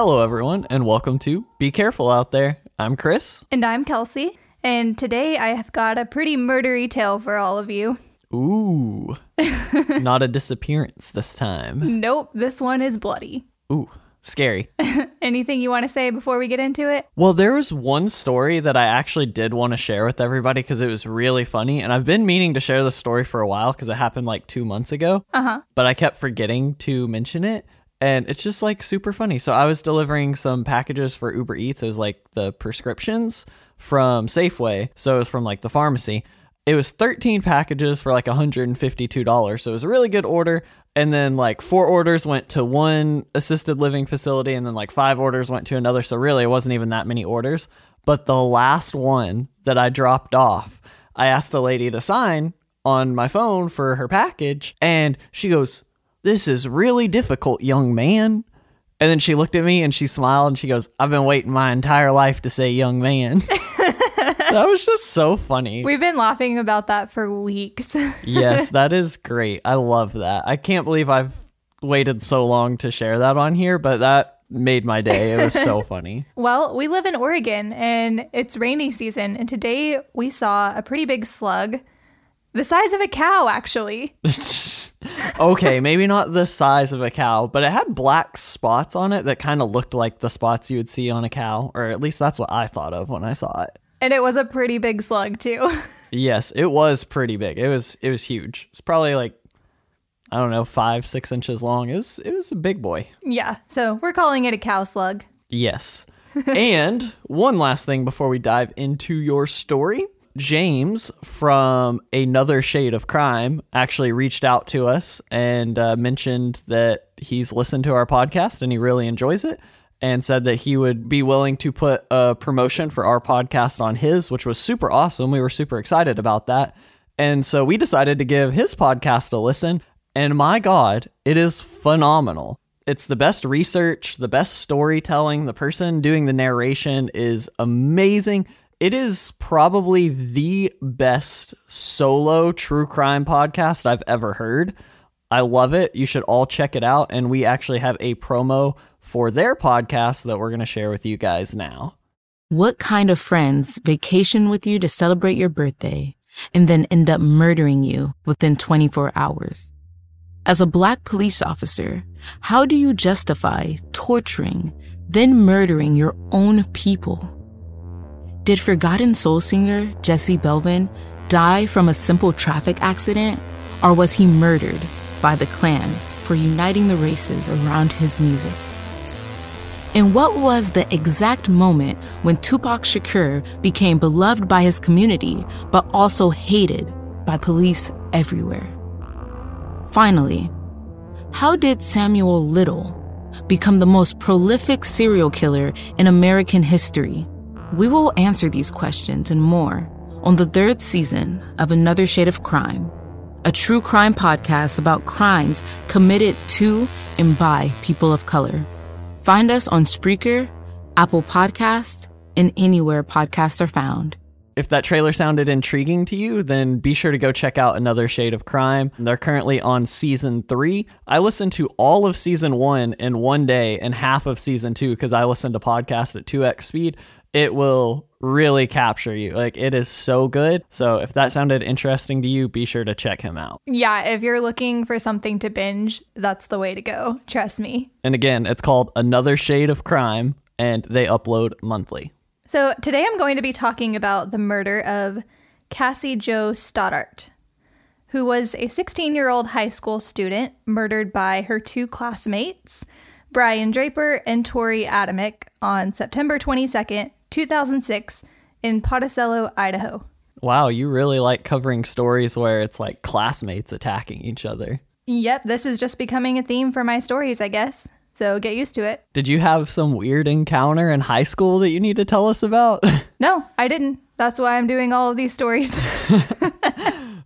Hello, everyone, and welcome to Be Careful Out There. I'm Chris. And I'm Kelsey. And today I have got a pretty murdery tale for all of you. Ooh, not a disappearance this time. Nope, this one is bloody. Ooh, scary. Anything you want to say before we get into it? Well, there was one story that I actually did want to share with everybody because it was really funny. And I've been meaning to share the story for a while because it happened like two months ago. Uh huh. but I kept forgetting to mention it. And it's just like super funny. So I was delivering some packages for Uber Eats. It was like the prescriptions from Safeway. So it was from like the pharmacy. It was 13 packages for like $152. So it was a really good order. And then like four orders went to one assisted living facility, and then like five orders went to another. So really, it wasn't even that many orders. But the last one that I dropped off, I asked the lady to sign on my phone for her package, and she goes, This is really difficult, young man. And then she looked at me and she smiled and she goes, I've been waiting my entire life to say young man. that was just so funny. We've been laughing about that for weeks. yes, that is great. I love that. I can't believe I've waited so long to share that on here, but that made my day. It was so funny. well, we live in Oregon and it's rainy season. And today we saw a pretty big slug, the size of a cow, actually. okay, maybe not the size of a cow, but it had black spots on it that kind of looked like the spots you would see on a cow, or at least that's what I thought of when I saw it. And it was a pretty big slug, too. Yes, it was pretty big. It was it was huge. It's probably like I don't know, five, six inches long. It was it was a big boy. yeah. So we're calling it a cow slug. Yes. and one last thing before we dive into your story. James from Another Shade of Crime actually reached out to us and uh, mentioned that he's listened to our podcast and he really enjoys it and said that he would be willing to put a promotion for our podcast on his, which was super awesome. We were super excited about that. And so we decided to give his podcast a listen. And my God, it is phenomenal. It's the best research, the best storytelling. The person doing the narration is amazing. It is probably the best solo true crime podcast I've ever heard. I love it. You should all check it out. And we actually have a promo for their podcast that we're going to share with you guys now. What kind of friends vacation with you to celebrate your birthday and then end up murdering you within 24 hours? As a black police officer, how do you justify torturing, then murdering your own people? Did forgotten soul singer Jesse Belvin die from a simple traffic accident, or was he murdered by the Klan for uniting the races around his music? And what was the exact moment when Tupac Shakur became beloved by his community, but also hated by police everywhere? Finally, how did Samuel Little become the most prolific serial killer in American history, We will answer these questions and more on the third season of Another Shade of Crime, a true crime podcast about crimes committed to and by people of color. Find us on Spreaker, Apple Podcast, and anywhere podcasts are found. If that trailer sounded intriguing to you, then be sure to go check out Another Shade of Crime. They're currently on season three. I listened to all of season one in one day and half of season two because I listened to podcasts at 2x speed. It will really capture you. Like, it is so good. So, if that sounded interesting to you, be sure to check him out. Yeah, if you're looking for something to binge, that's the way to go. Trust me. And again, it's called Another Shade of Crime, and they upload monthly. So, today I'm going to be talking about the murder of Cassie Jo Stoddart, who was a 16 year old high school student murdered by her two classmates, Brian Draper and Torey Adamcik, on September 22nd, 2006, in Pocatello, Idaho. Wow, you really like covering stories where it's like classmates attacking each other. Yep, this is just becoming a theme for my stories, I guess. So get used to it. Did you have some weird encounter in high school that you need to tell us about? No, I didn't. That's why I'm doing all of these stories.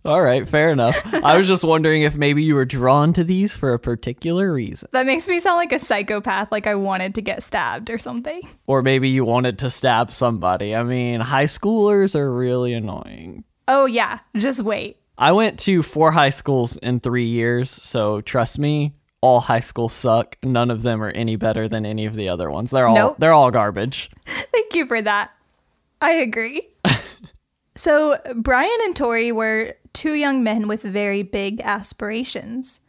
All right, fair enough. I was just wondering if maybe you were drawn to these for a particular reason. that makes me sound like a psychopath, like I wanted to get stabbed or something. Or maybe you wanted to stab somebody. I mean, high schoolers are really annoying. Oh, yeah, just wait. I went to four high schools in three years, so trust me, all high schools suck. None of them are any better than any of the other ones. They're all Nope. they're all garbage. Thank you for that. I agree. so, Brian and Torey were two young men with very big aspirations.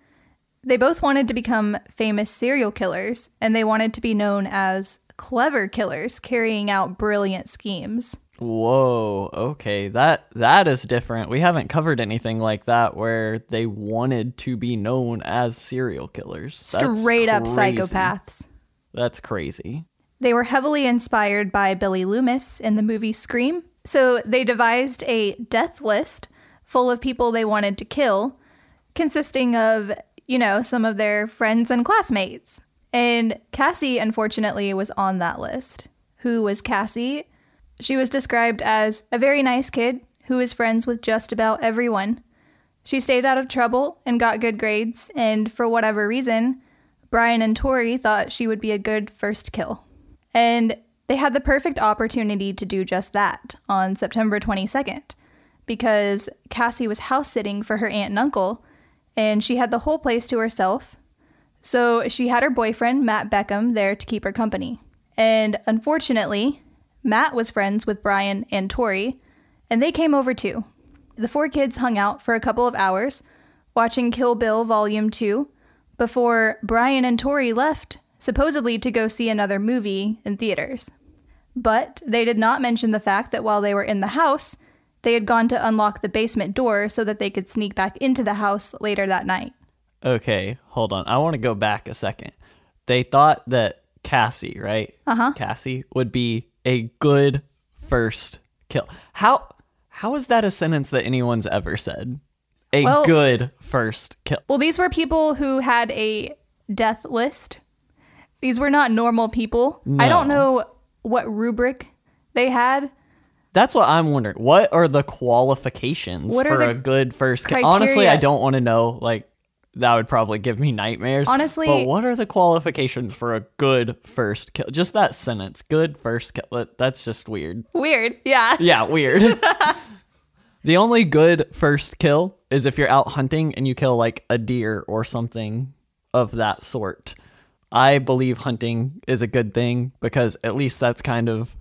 They both wanted to become famous serial killers, and they wanted to be known as clever killers carrying out brilliant schemes. Whoa, okay. That that is different. We haven't covered anything like that where they wanted to be known as serial killers. That's Straight up crazy. psychopaths. That's crazy. They were heavily inspired by Billy Loomis in the movie Scream. So they devised a death list full of people they wanted to kill, consisting of, you know, some of their friends and classmates. And Cassie, unfortunately, was on that list. Who was Cassie? She was described as a very nice kid who was friends with just about everyone. She stayed out of trouble and got good grades, and for whatever reason, Brian and Torey thought she would be a good first kill. And they had the perfect opportunity to do just that on September 22nd because Cassie was house sitting for her aunt and uncle, and she had the whole place to herself. So she had her boyfriend, Matt Beckham, there to keep her company. And unfortunately, Matt was friends with Brian and Torey, and they came over too. The four kids hung out for a couple of hours, watching Kill Bill Volume 2, before Brian and Torey left, supposedly to go see another movie in theaters. But they did not mention the fact that while they were in the house, they had gone to unlock the basement door so that they could sneak back into the house later that night. Okay, hold on. I want to go back a second. They thought that Cassie, right? Uh-huh. Cassie would be a good first kill. How how is that a sentence that anyone's ever said? A Well- good first kill. Well, these were people who had a death list. These were not normal people. I don't know what rubric they had. That's what I'm wondering. What are the qualifications What for a good first kill? Honestly, I don't want to know. Like that would probably give me nightmares. Honestly- but what are the qualifications for a good first kill? Just that sentence, good first kill. That's just weird. Weird. Yeah. Yeah, weird. the only good first kill is if you're out hunting and you kill like a deer or something of that sort. I believe hunting is a good thing because at least that's kind of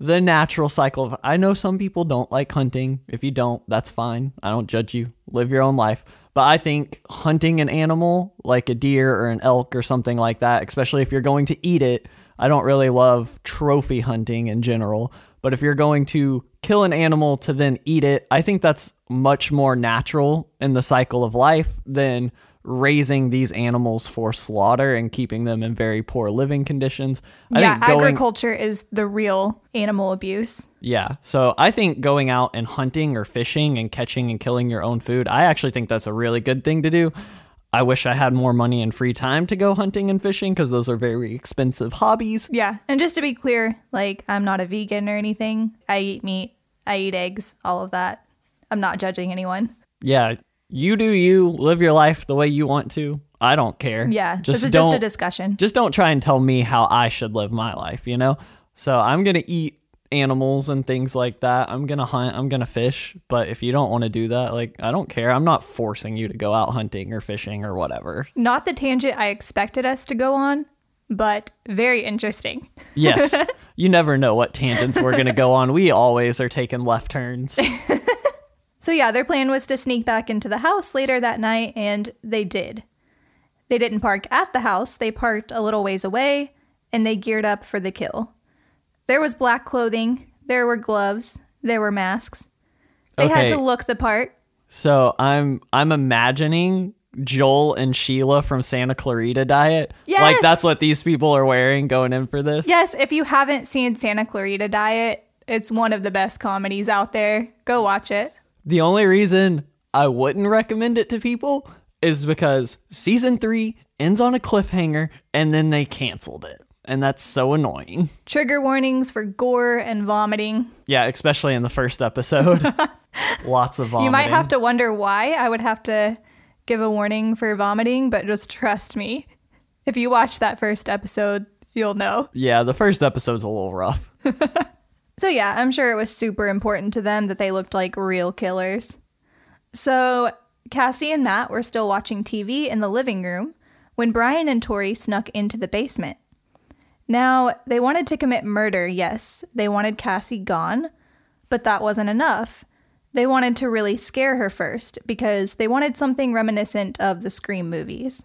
the natural cycle of I know some people don't like hunting. If you don't, that's fine. I don't judge you. Live your own life. But I think hunting an animal like a deer or an elk or something like that, especially if you're going to eat it, I don't really love trophy hunting in general. But if you're going to kill an animal to then eat it, I think that's much more natural in the cycle of life than raising these animals for slaughter and keeping them in very poor living conditions. I yeah, think going, agriculture is the real animal abuse. yeah. So I think going out and hunting or fishing and catching and killing your own food, I actually think that's a really good thing to do. I wish I had more money and free time to go hunting and fishing because those are very expensive hobbies. Yeah. And just to be clear, like, I'm not a vegan or anything. I eat meat, I eat eggs, all of that. I'm not judging anyone. Yeah, you do you, live your life the way you want to. I don't care. Yeah. just this is don't, just a discussion. Just don't try and tell me how I should live my life, you know? So I'm going to eat animals and things like that. I'm going to hunt, I'm going to fish, but if you don't want to do that, like I don't care. I'm not forcing you to go out hunting or fishing or whatever. Not the tangent I expected us to go on, but very interesting. Yes. you never know what tangents we're going to go on. We always are taking left turns. So, yeah, their plan was to sneak back into the house later that night, and they did. They didn't park at the house, they parked a little ways away, and they geared up for the kill. There was black clothing, there were gloves, there were masks. They had to look the part. So I'm I'm imagining Joel and Sheila from Santa Clarita Diet. Yes. Like that's what these people are wearing going in for this. Yes, if you haven't seen Santa Clarita Diet, it's one of the best comedies out there. Go watch it. The only reason I wouldn't recommend it to people is because season 3 ends on a cliffhanger and then they canceled it. And that's so annoying. Trigger warnings for gore and vomiting. Yeah, especially in the first episode. Lots of vomiting. You might have to wonder why I would have to give a warning for vomiting, but just trust me. If you watch that first episode, you'll know. Yeah, the first episode's a little rough. So, yeah, I'm sure it was super important to them that they looked like real killers. So, Cassie and Matt were still watching TV in the living room when Brian and Torey snuck into the basement. Now, they wanted to commit murder, yes. They wanted Cassie gone, but that wasn't enough. They wanted to really scare her first because they wanted something reminiscent of the Scream movies.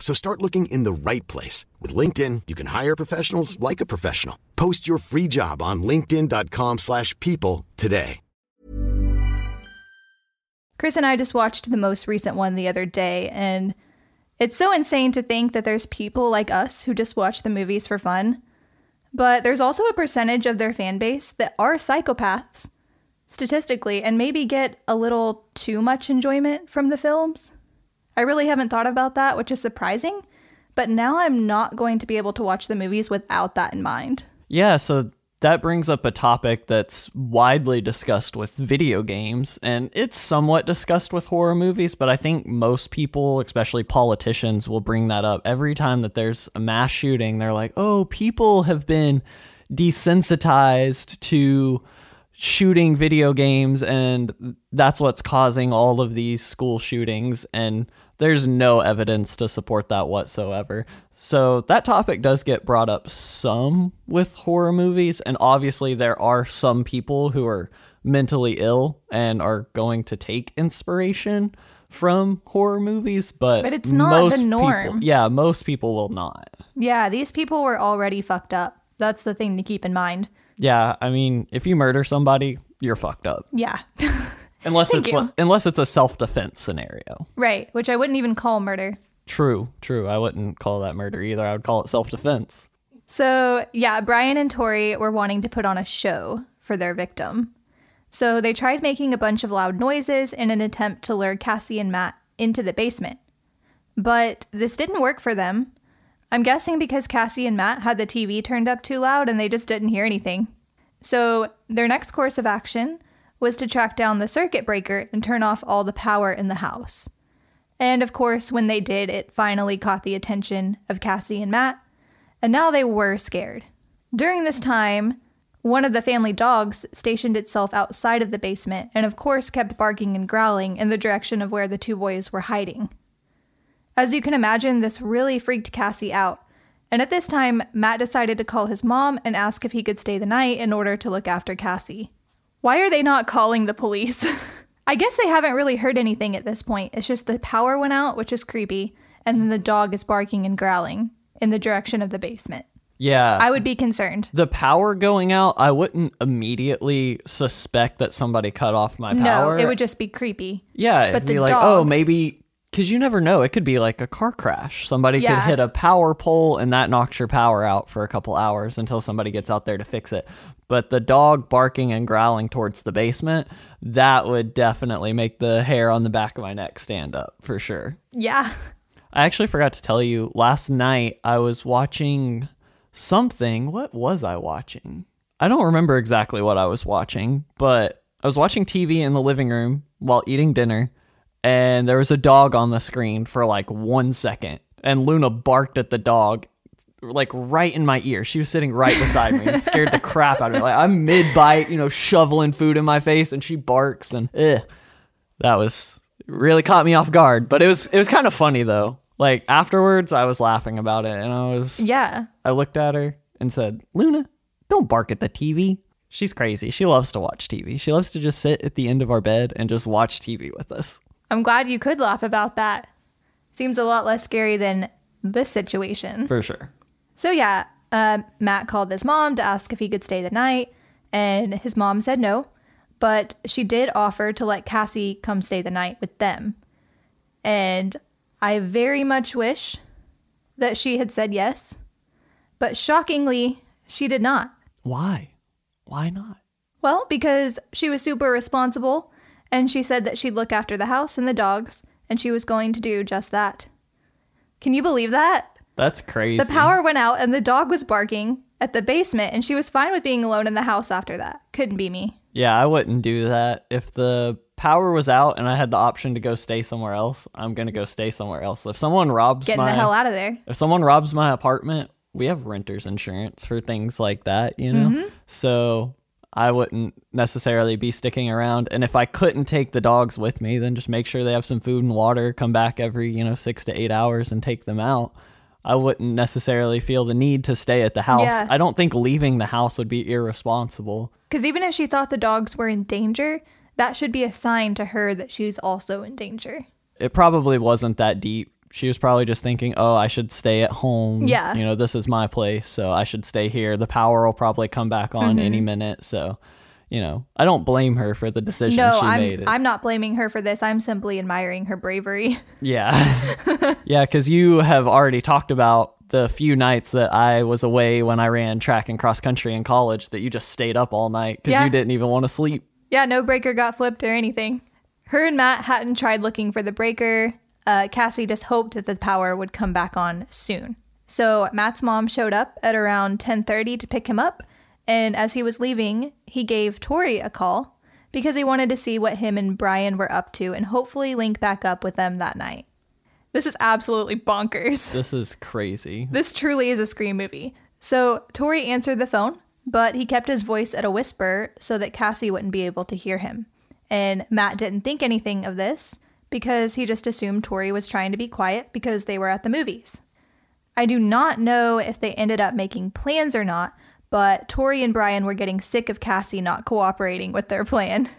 So start looking in the right place. With LinkedIn, you can hire professionals like a professional. Post your free job on linkedin.com/people slash people today. Chris and I just watched the most recent one the other day, and it's so insane to think that there's people like us who just watch the movies for fun. But there's also a percentage of their fan base that are psychopaths, statistically, and maybe get a little too much enjoyment from the films. I really haven't thought about that, which is surprising, but now I'm not going to be able to watch the movies without that in mind. Yeah, so that brings up a topic that's widely discussed with video games, and it's somewhat discussed with horror movies, but I think most people, especially politicians, will bring that up. Every time that there's a mass shooting, they're like, oh, people have been desensitized to shooting video games, and that's what's causing all of these school shootings. And there's no evidence to support that whatsoever. So that topic does get brought up some with horror movies, and obviously there are some people who are mentally ill and are going to take inspiration from horror movies, but But it's not the most people- norm. yeah, most people will not. Yeah, these people were already fucked up. That's the thing to keep in mind. Yeah, I mean, if you murder somebody, you're fucked up. Yeah. Unless Thank it's you. unless it's a self-defense scenario. right, which I wouldn't even call murder. True, true. I wouldn't call that murder either. I would call it self-defense. So, yeah, Brian and Torey were wanting to put on a show for their victim. So they tried making a bunch of loud noises in an attempt to lure Cassie and Matt into the basement. But this didn't work for them. I'm guessing because Cassie and Matt had the TV turned up too loud and they just didn't hear anything. So their next course of action was to track down the circuit breaker and turn off all the power in the house. And of course, when they did, it finally caught the attention of Cassie and Matt, and now they were scared. During this time, one of the family dogs stationed itself outside of the basement and, of course, kept barking and growling in the direction of where the two boys were hiding. As you can imagine, this really freaked Cassie out. And at this time, Matt decided to call his mom and ask if he could stay the night in order to look after Cassie. Why are they not calling the police? I guess they haven't really heard anything at this point. It's just the power went out, which is creepy, and then the dog is barking and growling in the direction of the basement. Yeah. I would be concerned. the power going out, I wouldn't immediately suspect that somebody cut off my power. No, it would just be creepy. Yeah, it'd but be the like, oh, maybe because you never know. It could be like a car crash. Somebody Yeah. could hit a power pole and that knocks your power out for a couple hours until somebody gets out there to fix it. But the dog barking and growling towards the basement, that would definitely make the hair on the back of my neck stand up for sure. Yeah. I actually forgot to tell you last night I was watching something. What was I watching? I don't remember exactly what I was watching, but I was watching TV in the living room while eating dinner, and there was a dog on the screen for like one second, and Luna barked at the dog. Like right in my ear. She was sitting right beside me and scared the crap out of me. Like I'm mid bite, you know, shoveling food in my face, and she barks and eh. That was really caught me off guard, but it was it was kind of funny though. Like afterwards, I was laughing about it, and I was Yeah. I looked at her and said, "Luna, don't bark at the TV." She's crazy. She loves to watch TV. She loves to just sit at the end of our bed and just watch TV with us. I'm glad you could laugh about that. Seems a lot less scary than this situation. For sure. So, yeah, uh, Matt called his mom to ask if he could stay the night, and his mom said no, but she did offer to let Cassie come stay the night with them. And I very much wish that she had said yes, but shockingly, she did not. Why? Why not? Well, because she was super responsible and she said that she'd look after the house and the dogs, and she was going to do just that. Can you believe that? That's crazy. The power went out and the dog was barking at the basement, and she was fine with being alone in the house after that. Couldn't be me. Yeah, I wouldn't do that. If the power was out and I had the option to go stay somewhere else, I'm gonna go stay somewhere else. If someone robs Getting my the hell out of there. if someone robs my apartment, we have renters insurance for things like that, you know? Mm-hmm. So I wouldn't necessarily be sticking around. And if I couldn't take the dogs with me, then just make sure they have some food and water, come back every, you know, six to eight hours and take them out. I wouldn't necessarily feel the need to stay at the house. Yeah. I don't think leaving the house would be irresponsible. Because even if she thought the dogs were in danger, that should be a sign to her that she's also in danger. It probably wasn't that deep. She was probably just thinking, oh, I should stay at home. Yeah. You know, this is my place, so I should stay here. The power will probably come back on Mm-hmm. any minute. So, you know, I don't blame her for the decision No, she I'm made. I'm not blaming her for this. I'm simply admiring her bravery. Yeah. yeah, because you have already talked about the few nights that I was away when I ran track and cross country in college that you just stayed up all night because Yeah. you didn't even want to sleep. Yeah, no breaker got flipped or anything. Her and Matt hadn't tried looking for the breaker. Uh, Cassie just hoped that the power would come back on soon. So Matt's mom showed up at around 10:30 to pick him up, and as he was leaving, he gave Torey a call because he wanted to see what him and Brian were up to and hopefully link back up with them that night. This is absolutely bonkers. This is crazy. This truly is a Scream movie. So Torey answered the phone, but he kept his voice at a whisper so that Cassie wouldn't be able to hear him. And Matt didn't think anything of this because he just assumed Torey was trying to be quiet because they were at the movies. I do not know if they ended up making plans or not, but Torey and Brian were getting sick of Cassie not cooperating with their plan.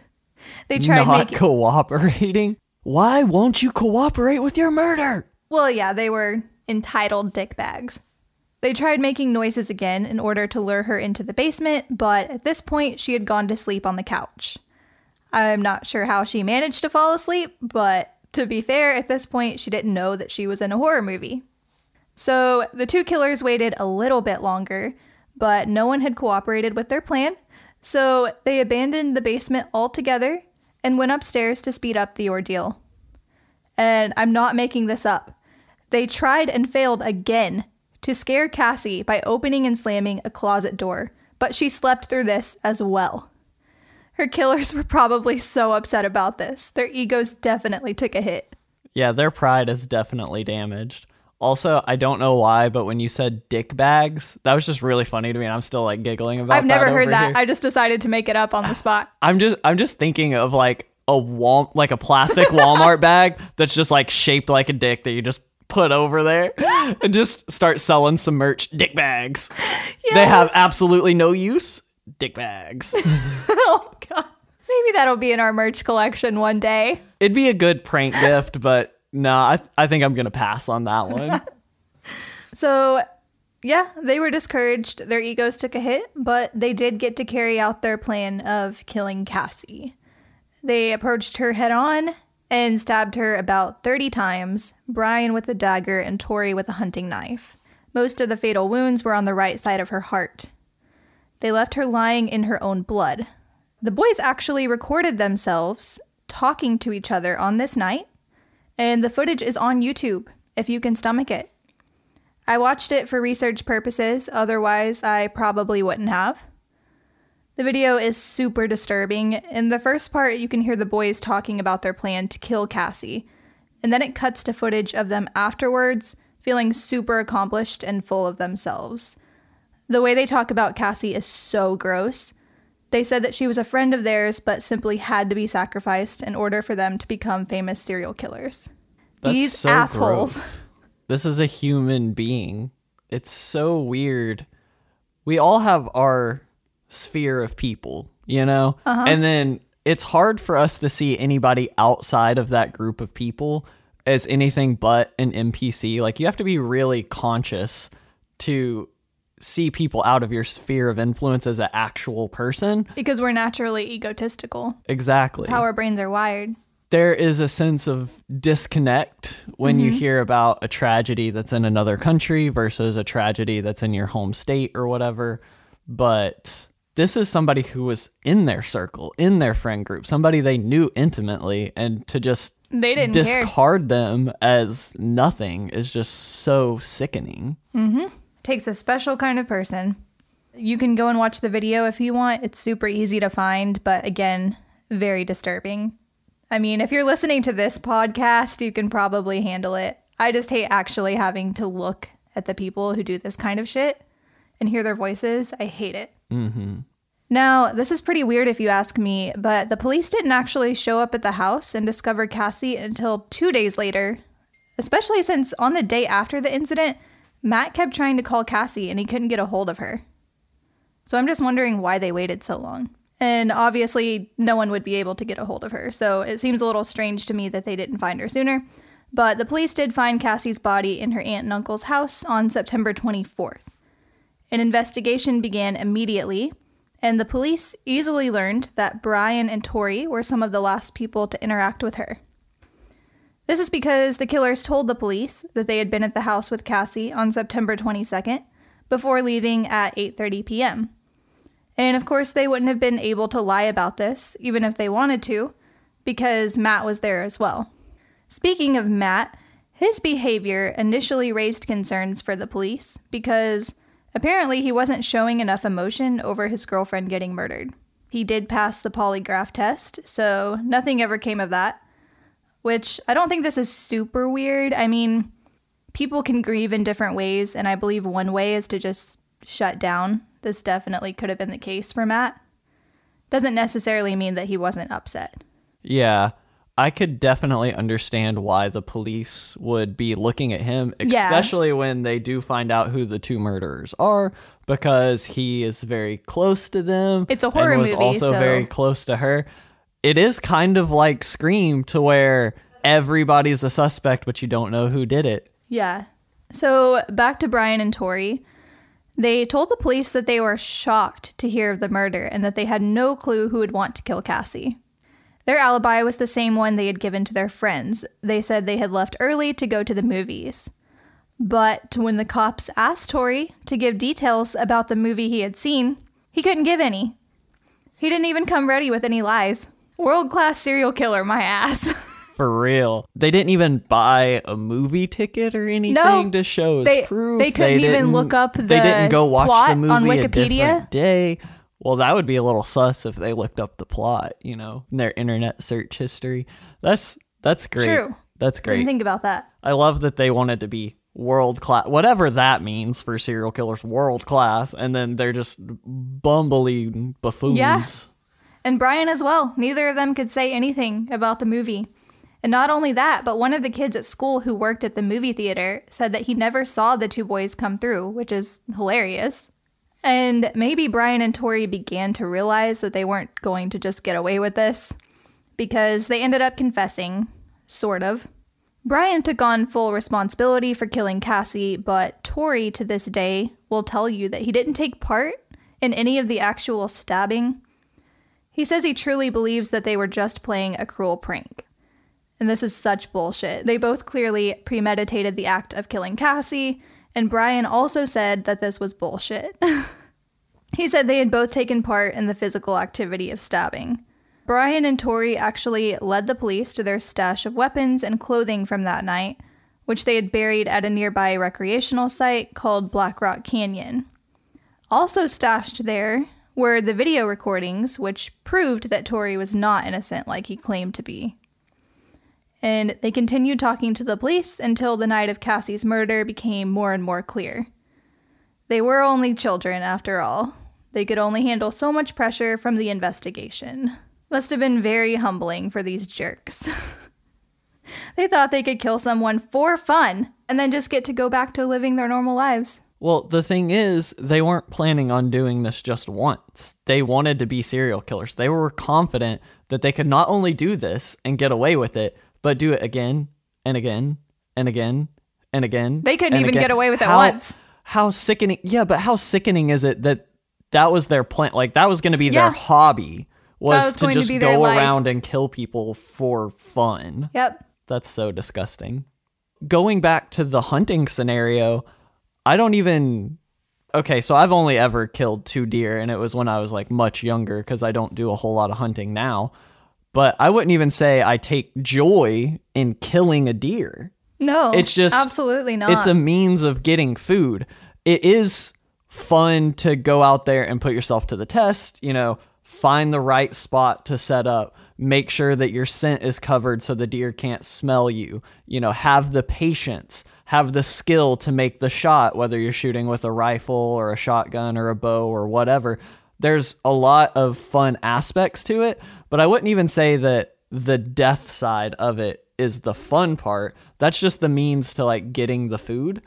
They tried not making cooperating. Why won't you cooperate with your murder? Well, yeah, they were entitled dickbags. They tried making noises again in order to lure her into the basement, but at this point, she had gone to sleep on the couch. I'm not sure how she managed to fall asleep, but to be fair, at this point, she didn't know that she was in a horror movie. So the two killers waited a little bit longer, but no one had cooperated with their plan, so they abandoned the basement altogether and went upstairs to speed up the ordeal. And I'm not making this up. They tried and failed again to scare Cassie by opening and slamming a closet door, but she slept through this as well. Her killers were probably so upset about this. Their egos definitely took a hit. Yeah, their pride is definitely damaged. Also, I don't know why, but when you said dick bags, that was just really funny to me, and I'm still like giggling about. It. I've never that heard that. here. I just decided to make it up on the spot. I'm just I'm just thinking of like a wall like a plastic Walmart bag that's just like shaped like a dick that you just put over there and just start selling some merch dick bags. They have absolutely no use. Dick bags. oh god. Maybe that'll be in our merch collection one day. It'd be a good prank gift, but no, I I think I'm gonna pass on that one. So, yeah, they were discouraged. Their egos took a hit, but they did get to carry out their plan of killing Cassie. They approached her head on and stabbed her about 30 times, Brian with a dagger and Tori with a hunting knife. Most of the fatal wounds were on the right side of her heart. They left her lying in her own blood. The boys actually recorded themselves talking to each other on this night, and the footage is on YouTube if you can stomach it. I watched it for research purposes, otherwise, I probably wouldn't have. The video is super disturbing. In the first part, you can hear the boys talking about their plan to kill Cassie, and then it cuts to footage of them afterwards, feeling super accomplished and full of themselves. The way they talk about Cassie is so gross. They said that she was a friend of theirs, but simply had to be sacrificed in order for them to become famous serial killers. That's These so assholes. gross. This is a human being. It's so weird. We all have our sphere of people, you know? Uh-huh. And then it's hard for us to see anybody outside of that group of people as anything but an NPC. Like, you have to be really conscious to see people out of your sphere of influence as an actual person. Because we're naturally egotistical. Exactly. That's how our brains are wired. there is a sense of disconnect when you mm-hmm. hear about a tragedy that's in another country versus a tragedy that's in your home state or whatever. But this is somebody who was in their circle, in their friend group, somebody they knew intimately, and to just They didn't care. discard them as nothing is just so sickening. Mm-hmm. Takes a special kind of person. You can go and watch the video if you want. It's super easy to find, but again, very disturbing. I mean, if you're listening to this podcast, you can probably handle it. I just hate actually having to look at the people who do this kind of shit and hear their voices. I hate it. hmm Now, this is pretty weird if you ask me, but the police didn't actually show up at the house and discover Cassie until two days later, especially since on the day after the incident, Matt kept trying to call Cassie and he couldn't get a hold of her. So I'm just wondering why they waited so long. And obviously, no one would be able to get a hold of her, so it seems a little strange to me that they didn't find her sooner. But the police did find Cassie's body in her aunt and uncle's house on September 24th. An investigation began immediately, and the police easily learned that Brian and Tori were some of the last people to interact with her. This is because the killers told the police that they had been at the house with Cassie on September 22nd before leaving at 8:30 p.m. And of course, they wouldn't have been able to lie about this even if they wanted to because Matt was there as well. Speaking of Matt, his behavior initially raised concerns for the police because apparently he wasn't showing enough emotion over his girlfriend getting murdered. He did pass the polygraph test, so nothing ever came of that. Which I don't think this is super weird. I mean, people can grieve in different ways, and I believe one way is to just shut down. This definitely could have been the case for Matt. Doesn't necessarily mean that he wasn't upset. Yeah. I could definitely understand why the police would be looking at him, Yeah. especially when they do find out who the two murderers are, because he is very close to them. It's a horror and was movie, also so- very close to her. It is kind of like Scream, to where everybody's a suspect, but you don't know who did it. Yeah. So back to Brian and Torey. They told the police that they were shocked to hear of the murder and that they had no clue who would want to kill Cassie. Their alibi was the same one they had given to their friends. They said they had left early to go to the movies. But when the cops asked Torey to give details about the movie he had seen, he couldn't give any. He didn't even come ready with any lies. World class serial killer, my ass. For real. They didn't even buy a movie ticket or anything to show as they- proof. they couldn't even look up They didn't go watch plot the movie on Wikipedia? day. Well, that would be a little sus if they looked up the plot, you know, in their internet search history. That's that's great. True. That's great. Didn't think about that. I love that they wanted to be world class, whatever that means for serial killers, world class, and then they're just bumbling buffoons. Yeah. And Brian as well. Neither of them could say anything about the movie. And not only that, but one of the kids at school who worked at the movie theater said that he never saw the two boys come through, which is hilarious. And maybe Brian and Torey began to realize that they weren't going to just get away with this because they ended up confessing, sort of. Brian took on full responsibility for killing Cassie, but Torey to this day will tell you that he didn't take part in any of the actual stabbing. He says he truly believes that they were just playing a cruel prank. And this is such bullshit. They both clearly premeditated the act of killing Cassie, and Brian also said that this was bullshit. he said they had both taken part in the physical activity of stabbing. Brian and Torey actually led the police to their stash of weapons and clothing from that night, which they had buried at a nearby recreational site called Black Rock Canyon. Also stashed there were the video recordings, which proved that Torey was not innocent like he claimed to be. And they continued talking to the police until the night of Cassie's murder became more and more clear. They were only children, after all. They could only handle so much pressure from the investigation. Must have been very humbling for these jerks. they thought they could kill someone for fun and then just get to go back to living their normal lives. Well, the thing is, they weren't planning on doing this just once. They wanted to be serial killers. They were confident that they could not only do this and get away with it, but do it again and again and again and again. They couldn't even again. get away with it How- once. How sickening. Yeah, but how sickening is it that that was their plan? Like, that was going to be Yeah. their hobby, was, was to going to just go around and kill people for fun. Yep. That's so disgusting. Going back to the hunting scenario, I don't even. Okay, so I've only ever killed two deer, and it was when I was like much younger because I don't do a whole lot of hunting now. But I wouldn't even say I take joy in killing a deer. No. It's just absolutely not. It's a means of getting food. It is fun to go out there and put yourself to the test, you know, find the right spot to set up, make sure that your scent is covered so the deer can't smell you, you know, have the patience, have the skill to make the shot whether you're shooting with a rifle or a shotgun or a bow or whatever. There's a lot of fun aspects to it, but I wouldn't even say that the death side of it is the fun part. That's just the means to like getting the food.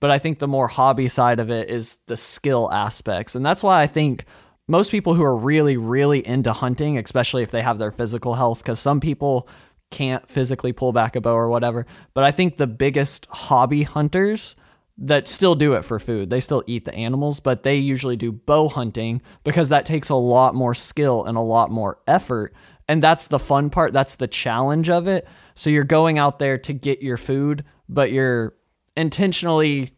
But I think the more hobby side of it is the skill aspects. And that's why I think most people who are really, really into hunting, especially if they have their physical health, because some people can't physically pull back a bow or whatever. But I think the biggest hobby hunters that still do it for food, they still eat the animals, but they usually do bow hunting because that takes a lot more skill and a lot more effort. And that's the fun part. That's the challenge of it. So you're going out there to get your food, but you're intentionally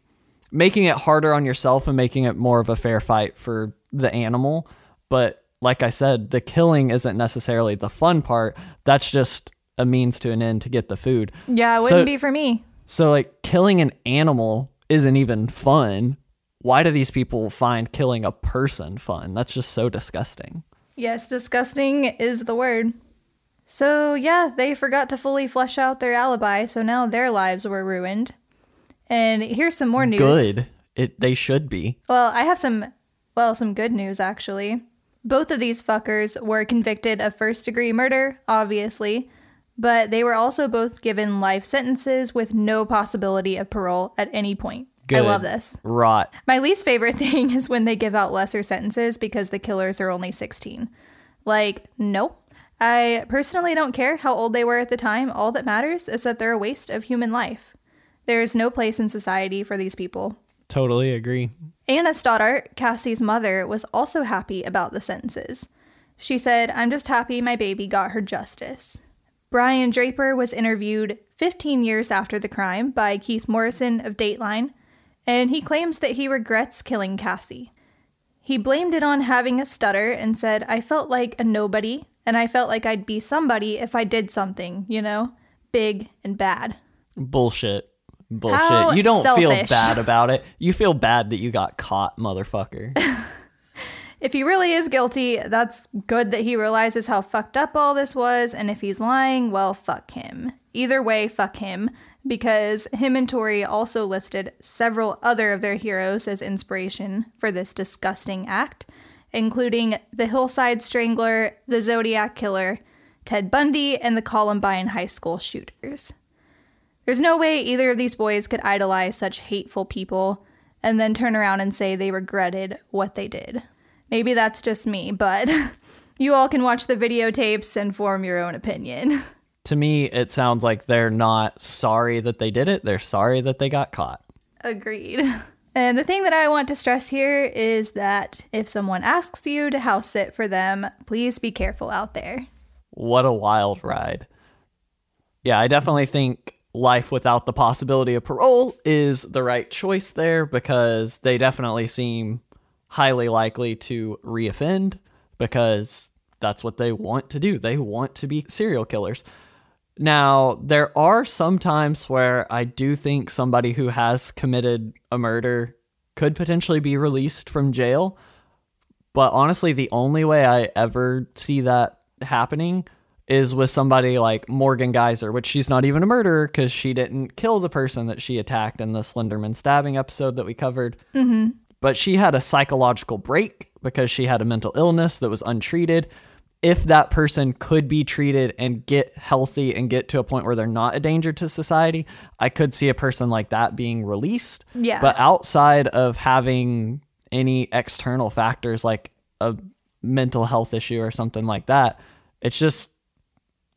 making it harder on yourself and making it more of a fair fight for the animal. But like I said, the killing isn't necessarily the fun part. That's just a means to an end to get the food. yeah, it wouldn't be for me. So like killing an animal isn't even fun. Why do these people find killing a person fun? That's just so disgusting. Yes, disgusting is the word. So, yeah, they forgot to fully flesh out their alibi, so now their lives were ruined. And here's some more news. Good. It they should be. Well, I have some, well, some good news actually. Both of these fuckers were convicted of first degree murder, obviously, but they were also both given life sentences with no possibility of parole at any point. Good. I love this. Rot. My least favorite thing is when they give out lesser sentences because the killers are only 16. Like, no. I personally don't care how old they were at the time. All that matters is that they're a waste of human life. There is no place in society for these people. Totally agree. Anna Stoddart, Cassie's mother, was also happy about the sentences. She said, I'm just happy my baby got her justice. Brian Draper was interviewed 15 years after the crime by Keith Morrison of Dateline, and he claims that he regrets killing Cassie. He blamed it on having a stutter and said, I felt like a nobody, and I felt like I'd be somebody if I did something, you know, big and bad. Bullshit. Bullshit. How you don't feel bad about it. You feel bad that you got caught, motherfucker. If he really is guilty, that's good that he realizes how fucked up all this was, and if he's lying, well, fuck him. Either way, fuck him. because him and Torey also listed several other of their heroes as inspiration for this disgusting act, including the Hillside Strangler, the Zodiac Killer, Ted Bundy, and the Columbine High School shooters. There's no way either of these boys could idolize such hateful people and then turn around and say they regretted what they did. Maybe that's just me, but you all can watch the videotapes and form your own opinion. To me, it sounds like they're not sorry that they did it, they're sorry that they got caught. Agreed. And the thing that I want to stress here is that if someone asks you to house sit for them, please be careful out there. What a wild ride. Yeah, I definitely think life without the possibility of parole is the right choice there because they definitely seem highly likely to reoffend because that's what they want to do. They want to be serial killers. Now, there are some times where I do think somebody who has committed a murder could potentially be released from jail. But honestly, the only way I ever see that happening is with somebody like Morgan Geyser, which she's not even a murderer because she didn't kill the person that she attacked in the Slenderman stabbing episode that we covered. Mm-hmm. But she had a psychological break because she had a mental illness that was untreated if that person could be treated and get healthy and get to a point where they're not a danger to society, I could see a person like that being released. Yeah. But outside of having any external factors like a mental health issue or something like that, it's just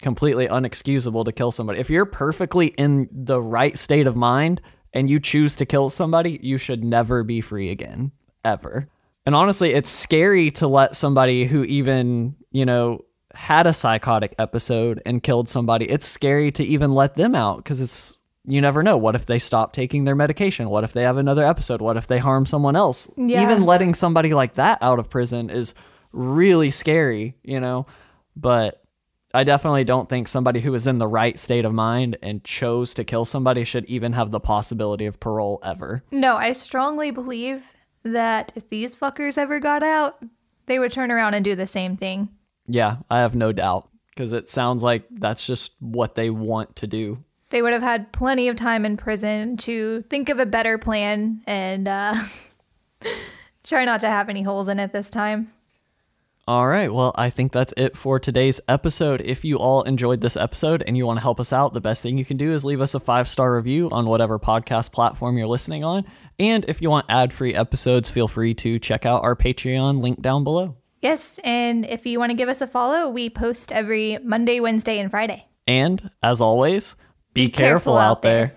completely unexcusable to kill somebody. If you're perfectly in the right state of mind and you choose to kill somebody, you should never be free again, ever. And honestly, it's scary to let somebody who even, you know, had a psychotic episode and killed somebody, it's scary to even let them out because it's, you never know. What if they stop taking their medication? What if they have another episode? What if they harm someone else? Yeah. Even letting somebody like that out of prison is really scary, you know? But I definitely don't think somebody who is in the right state of mind and chose to kill somebody should even have the possibility of parole ever. No, I strongly believe that if these fuckers ever got out, they would turn around and do the same thing. Yeah, I have no doubt because it sounds like that's just what they want to do. They would have had plenty of time in prison to think of a better plan and uh, try not to have any holes in it this time. All right. Well, I think that's it for today's episode. If you all enjoyed this episode and you want to help us out, the best thing you can do is leave us a five star review on whatever podcast platform you're listening on. And if you want ad free episodes, feel free to check out our Patreon link down below. Yes, and if you want to give us a follow, we post every Monday, Wednesday, and Friday. And as always, be, Be careful, careful out there. there.